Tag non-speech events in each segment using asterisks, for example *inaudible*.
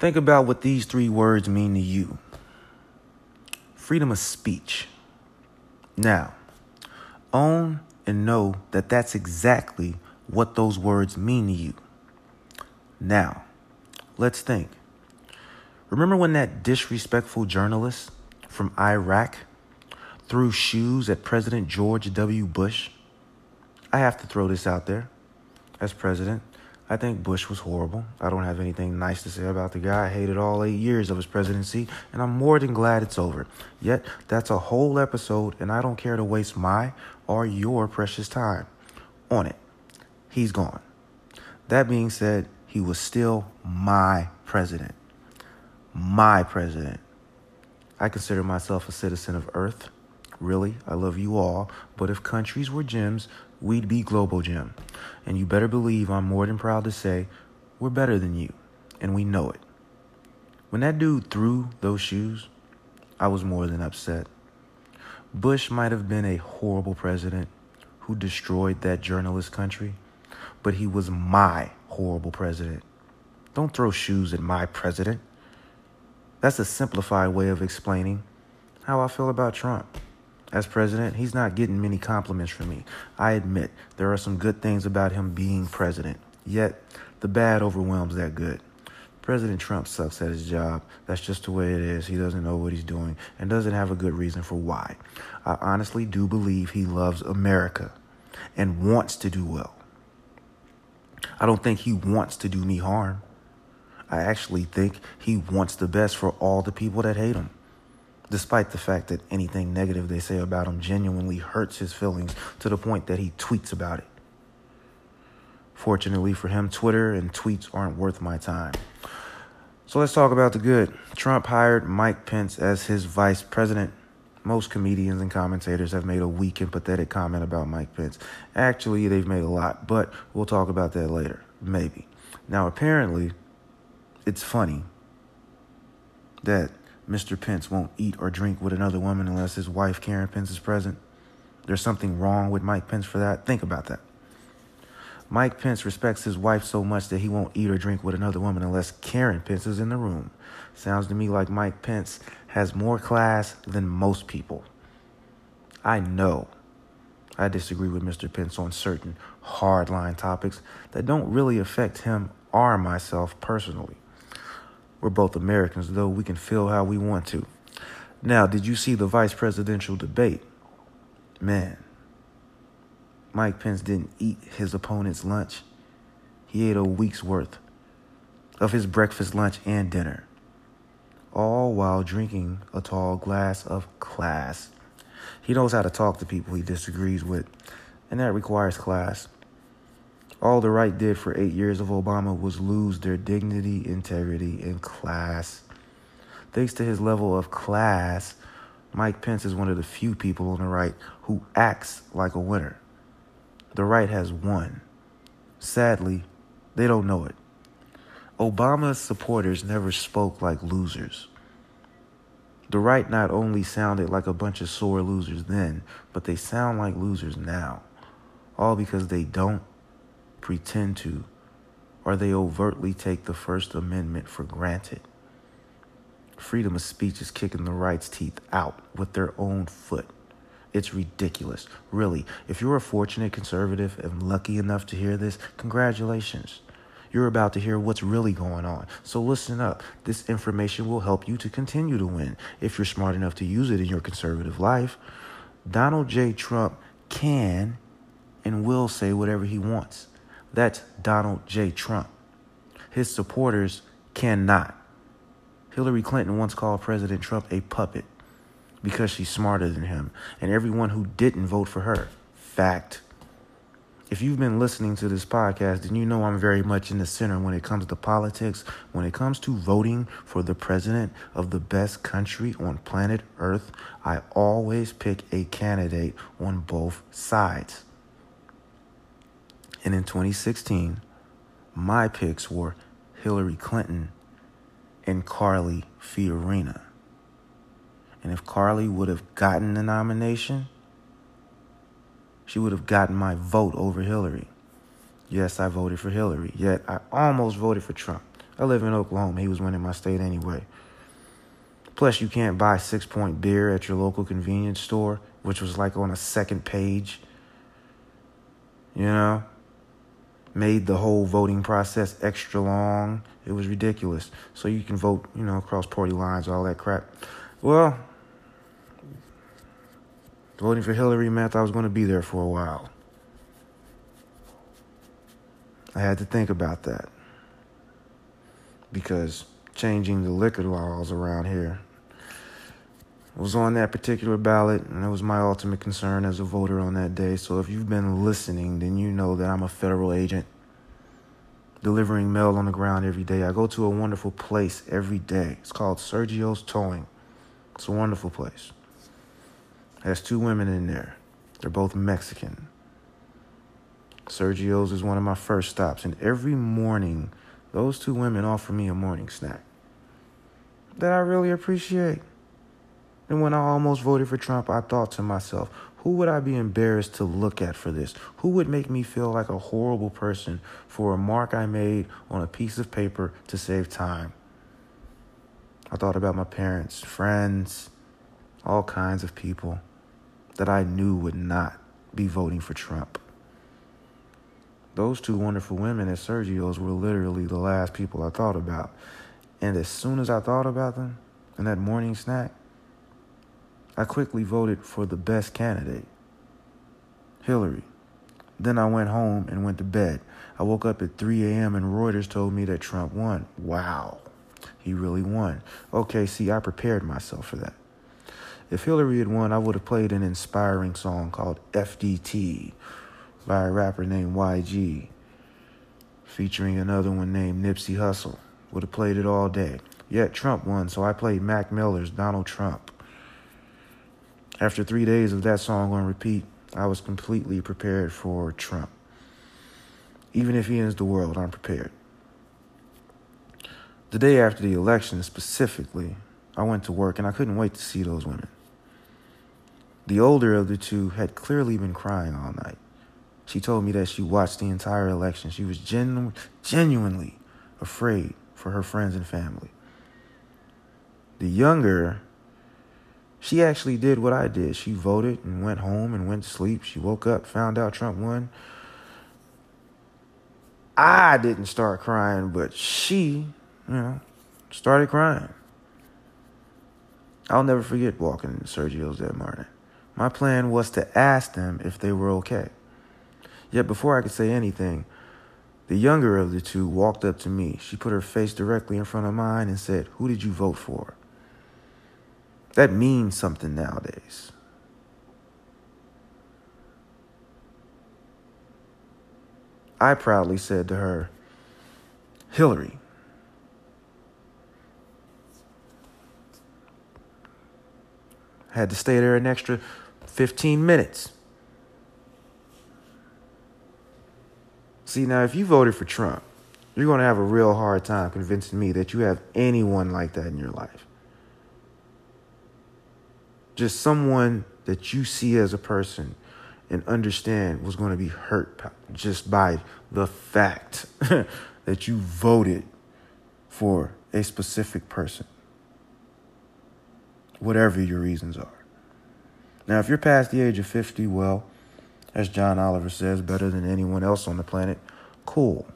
Think about what these three words mean to you freedom of speech. Now, own and know that that's exactly what those words mean to you. Now, let's think. Remember when that disrespectful journalist from Iraq threw shoes at President George W. Bush? I have to throw this out there. As president, I think Bush was horrible. I don't have anything nice to say about the guy. I hated all eight years of his presidency, and I'm more than glad it's over. Yet, that's a whole episode, and I don't care to waste my or your precious time on it. He's gone. That being said, he was still my president. My president. I consider myself a citizen of Earth. Really, I love you all, but if countries were gyms, we'd be Globo Gym. And you better believe I'm more than proud to say we're better than you, and we know it. When that dude threw those shoes, I was more than upset. Bush might have been a horrible president who destroyed that journalist country, but he was my horrible president. Don't throw shoes at my president. That's a simplified way of explaining how I feel about Trump. As president, he's not getting many compliments from me. I admit there are some good things about him being president. Yet, the bad overwhelms that good. President Trump sucks at his job. That's just the way it is. He doesn't know what he's doing and doesn't have a good reason for why. I honestly do believe he loves America and wants to do well. I don't think he wants to do me harm. I actually think he wants the best for all the people that hate him despite the fact that anything negative they say about him genuinely hurts his feelings to the point that he tweets about it. Fortunately for him, Twitter and tweets aren't worth my time. So let's talk about the good. Trump hired Mike Pence as his vice president. Most comedians and commentators have made a weak and pathetic comment about Mike Pence. Actually, they've made a lot, but we'll talk about that later. Maybe. Now, apparently, it's funny that Mr. Pence won't eat or drink with another woman unless his wife, Karen Pence, is present. There's something wrong with Mike Pence for that. Think about that. Mike Pence respects his wife so much that he won't eat or drink with another woman unless Karen Pence is in the room. Sounds to me like Mike Pence has more class than most people. I know I disagree with Mr. Pence on certain hardline topics that don't really affect him or myself personally. We're both Americans, though we can feel how we want to. Now, did you see the vice presidential debate? Man, Mike Pence didn't eat his opponent's lunch. He ate a week's worth of his breakfast, lunch, and dinner, all while drinking a tall glass of class. He knows how to talk to people he disagrees with, and that requires class. All the right did for eight years of Obama was lose their dignity, integrity, and class. Thanks to his level of class, Mike Pence is one of the few people on the right who acts like a winner. The right has won. Sadly, they don't know it. Obama's supporters never spoke like losers. The right not only sounded like a bunch of sore losers then, but they sound like losers now. All because they don't pretend to, or they overtly take the First Amendment for granted. Freedom of speech is kicking the right's teeth out with their own foot. It's ridiculous. Really, if you're a fortunate conservative and lucky enough to hear this, congratulations. You're about to hear what's really going on. So listen up. This information will help you to continue to win if you're smart enough to use it in your conservative life. Donald J. Trump can and will say whatever he wants. That's Donald J. Trump. His supporters cannot. Hillary Clinton once called President Trump a puppet because she's smarter than him, and everyone who didn't vote for her. Fact. If you've been listening to this podcast, then you know I'm very much in the center when it comes to politics. When it comes to voting for the president of the best country on planet Earth, I always pick a candidate on both sides. And in 2016, my picks were Hillary Clinton and Carly Fiorina. And if Carly would have gotten the nomination, she would have gotten my vote over Hillary. Yes, I voted for Hillary, yet I almost voted for Trump. I live in Oklahoma. He was winning my state anyway. Plus, you can't buy six point beer at your local convenience store, which was like on a second page. You know? Made the whole voting process extra long. It was ridiculous. So you can vote, you know, across party lines, all that crap. Well, voting for Hillary meant I was going to be there for a while. I had to think about that because changing the liquor laws around here was on that particular ballot, and it was my ultimate concern as a voter on that day. So if you've been listening, then you know that I'm a federal agent delivering mail on the ground every day. I go to a wonderful place every day. It's called Sergio's Towing. It's a wonderful place. It has two women in there. They're both Mexican. Sergio's is one of my first stops, and every morning, those two women offer me a morning snack that I really appreciate. And when I almost voted for Trump, I thought to myself, who would I be embarrassed to look at for this? Who would make me feel like a horrible person for a mark I made on a piece of paper to save time? I thought about my parents, friends, all kinds of people that I knew would not be voting for Trump those two wonderful women at Sergio's were literally the last people I thought about. And as soon as I thought about them and that morning snack, I quickly voted for the best candidate, Hillary. Then I went home and went to bed. I woke up at 3 a.m. and Reuters told me that Trump won. Wow, he really won. Okay, see, I prepared myself for that. If Hillary had won, I would have played an inspiring song called FDT by a rapper named YG, featuring another one named Nipsey Hussle. Would have played it all day. Yet Trump won, so I played Mac Miller's Donald Trump. After three days of that song on repeat, I was completely prepared for Trump. Even if he ends the world, I'm prepared. The day after the election, specifically, I went to work and I couldn't wait to see those women. The older of the two had clearly been crying all night. She told me that she watched the entire election. She was genu- genuinely afraid for her friends and family. The younger, she actually did what I did. She voted and went home and went to sleep. She woke up, found out Trump won. I didn't start crying, but she, you know, started crying. I'll never forget walking in Sergio's that morning. My plan was to ask them if they were okay. Yet before I could say anything, the younger of the two walked up to me. She put her face directly in front of mine and said, Who did you vote for? That means something nowadays. I proudly said to her, Hillary. Had to stay there an extra 15 minutes. See, now, if you voted for Trump, you're going to have a real hard time convincing me that you have anyone like that in your life. Just someone that you see as a person and understand was going to be hurt just by the fact *laughs* that you voted for a specific person, whatever your reasons are. Now, if you're past the age of 50, well, as John Oliver says, better than anyone else on the planet. Cool.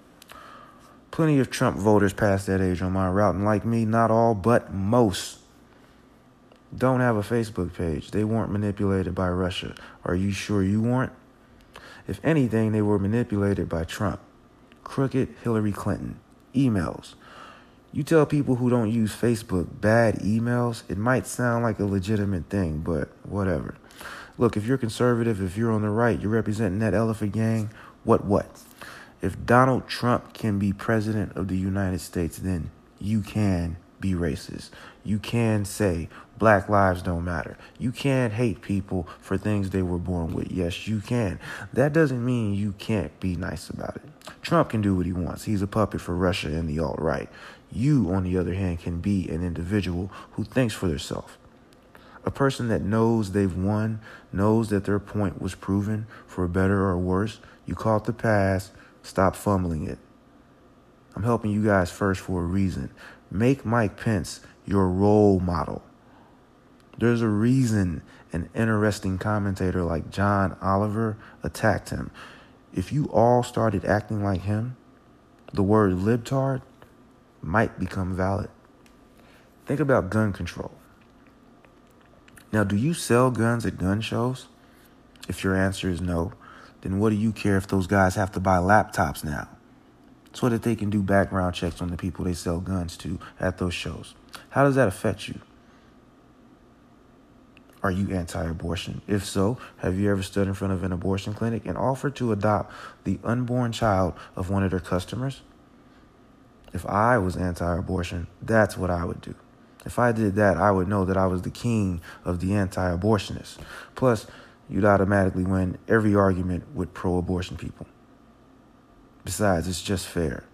Plenty of Trump voters past that age on my route, and like me, not all, but most don't have a Facebook page. They weren't manipulated by Russia. Are you sure you weren't? If anything, they were manipulated by Trump. Crooked Hillary Clinton. Emails. You tell people who don't use Facebook bad emails, it might sound like a legitimate thing, but whatever. Look, if you're conservative, if you're on the right, you're representing that elephant gang, what what? If Donald Trump can be president of the United States, then you can be racist. You can say black lives don't matter. You can hate people for things they were born with. Yes, you can. That doesn't mean you can't be nice about it. Trump can do what he wants. He's a puppet for Russia and the alt right. You, on the other hand, can be an individual who thinks for themselves. A person that knows they've won, knows that their point was proven for better or worse. You call it the past, stop fumbling it. I'm helping you guys first for a reason. Make Mike Pence your role model. There's a reason an interesting commentator like John Oliver attacked him. If you all started acting like him, the word libtard might become valid. Think about gun control. Now, do you sell guns at gun shows? If your answer is no, then what do you care if those guys have to buy laptops now? So that they can do background checks on the people they sell guns to at those shows. How does that affect you? Are you anti abortion? If so, have you ever stood in front of an abortion clinic and offered to adopt the unborn child of one of their customers? If I was anti abortion, that's what I would do. If I did that, I would know that I was the king of the anti abortionists. Plus, you'd automatically win every argument with pro abortion people. Besides, it's just fair.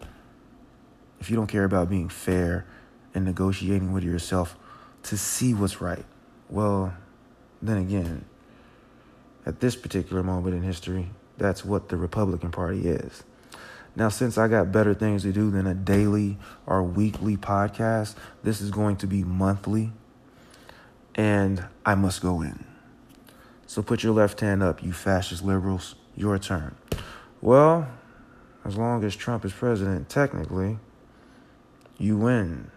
If you don't care about being fair and negotiating with yourself to see what's right, well, then again, at this particular moment in history, that's what the Republican Party is. Now, since I got better things to do than a daily or weekly podcast, this is going to be monthly, and I must go in. So put your left hand up, you fascist liberals. Your turn. Well, as long as Trump is president, technically, you win.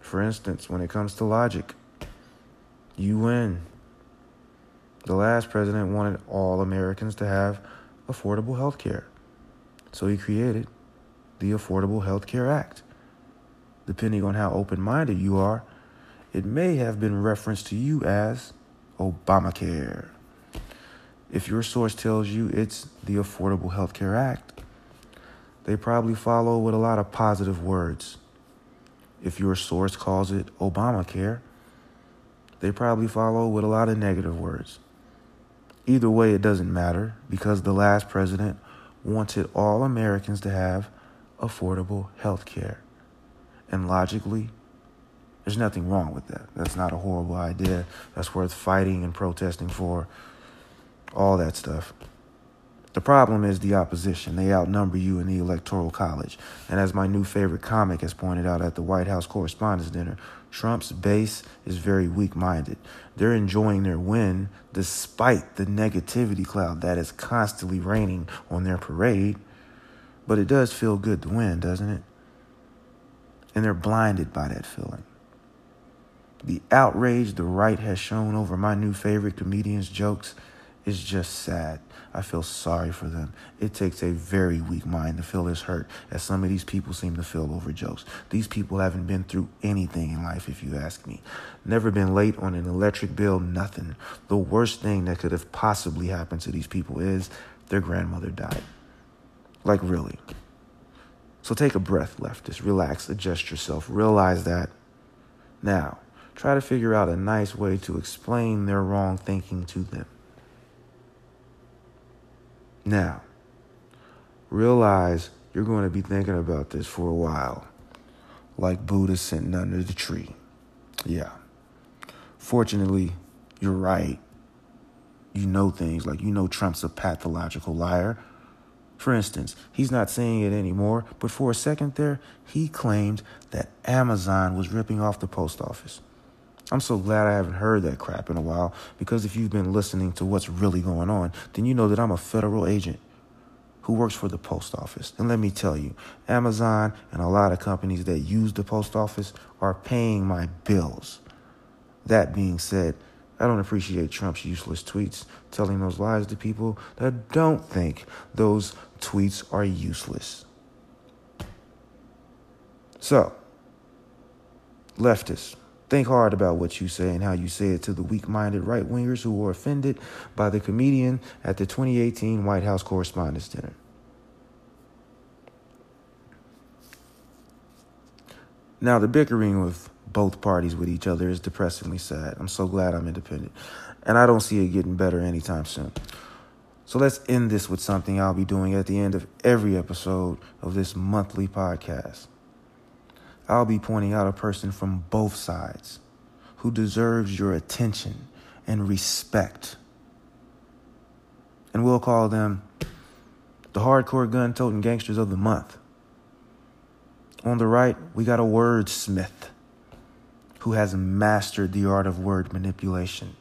For instance, when it comes to logic, you win. The last president wanted all Americans to have affordable health care. So he created the Affordable Health Care Act. Depending on how open minded you are, it may have been referenced to you as Obamacare. If your source tells you it's the Affordable Health Care Act, they probably follow with a lot of positive words. If your source calls it Obamacare, they probably follow with a lot of negative words. Either way, it doesn't matter because the last president wanted all Americans to have affordable health care. And logically, there's nothing wrong with that. That's not a horrible idea. That's worth fighting and protesting for. All that stuff. The problem is the opposition. They outnumber you in the Electoral College. And as my new favorite comic has pointed out at the White House Correspondents' Dinner, Trump's base is very weak minded. They're enjoying their win despite the negativity cloud that is constantly raining on their parade. But it does feel good to win, doesn't it? And they're blinded by that feeling. The outrage the right has shown over my new favorite comedian's jokes is just sad. I feel sorry for them. It takes a very weak mind to feel this hurt, as some of these people seem to feel over jokes. These people haven't been through anything in life, if you ask me. Never been late on an electric bill, nothing. The worst thing that could have possibly happened to these people is their grandmother died. Like, really. So take a breath, leftist. Relax, adjust yourself. Realize that. Now, try to figure out a nice way to explain their wrong thinking to them. Now, realize you're going to be thinking about this for a while, like Buddha sitting under the tree. Yeah. Fortunately, you're right. You know things like you know Trump's a pathological liar. For instance, he's not saying it anymore, but for a second there, he claimed that Amazon was ripping off the post office. I'm so glad I haven't heard that crap in a while because if you've been listening to what's really going on, then you know that I'm a federal agent who works for the post office. And let me tell you, Amazon and a lot of companies that use the post office are paying my bills. That being said, I don't appreciate Trump's useless tweets telling those lies to people that don't think those tweets are useless. So, leftists Think hard about what you say and how you say it to the weak minded right wingers who were offended by the comedian at the 2018 White House Correspondents' Dinner. Now, the bickering with both parties with each other is depressingly sad. I'm so glad I'm independent. And I don't see it getting better anytime soon. So let's end this with something I'll be doing at the end of every episode of this monthly podcast. I'll be pointing out a person from both sides who deserves your attention and respect. And we'll call them the hardcore gun toting gangsters of the month. On the right, we got a wordsmith who has mastered the art of word manipulation.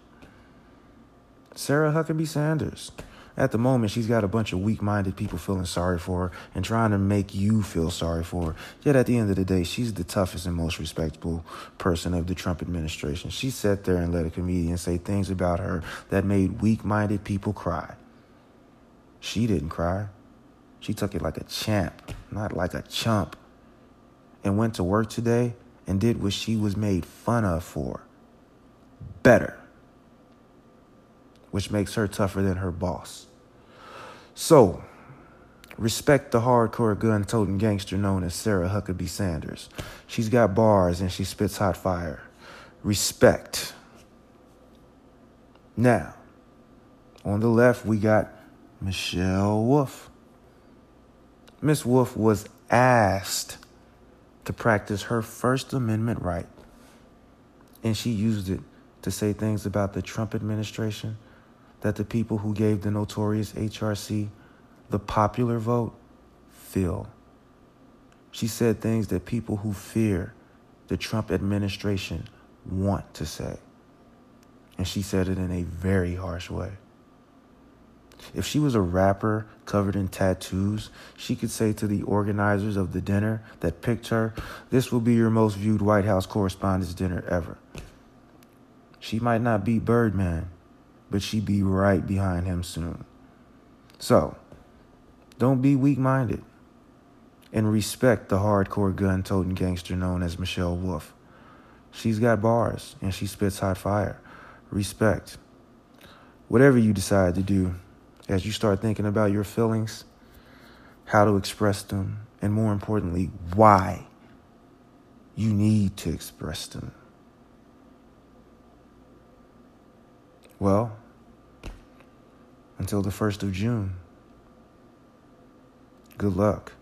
Sarah Huckabee Sanders. At the moment, she's got a bunch of weak minded people feeling sorry for her and trying to make you feel sorry for her. Yet at the end of the day, she's the toughest and most respectable person of the Trump administration. She sat there and let a comedian say things about her that made weak minded people cry. She didn't cry. She took it like a champ, not like a chump, and went to work today and did what she was made fun of for. Better which makes her tougher than her boss. So, respect the hardcore gun toting gangster known as Sarah Huckabee Sanders. She's got bars and she spits hot fire. Respect. Now, on the left, we got Michelle Wolf. Miss Wolf was asked to practice her First Amendment right, and she used it to say things about the Trump administration that the people who gave the notorious HRC the popular vote feel. She said things that people who fear the Trump administration want to say. And she said it in a very harsh way. If she was a rapper covered in tattoos, she could say to the organizers of the dinner that picked her, This will be your most viewed White House Correspondents' Dinner ever. She might not be Birdman, but she be right behind him soon. So, don't be weak minded and respect the hardcore gun toting gangster known as Michelle Wolf. She's got bars and she spits hot fire. Respect. Whatever you decide to do, as you start thinking about your feelings, how to express them, and more importantly, why you need to express them. Well, until the 1st of June, good luck.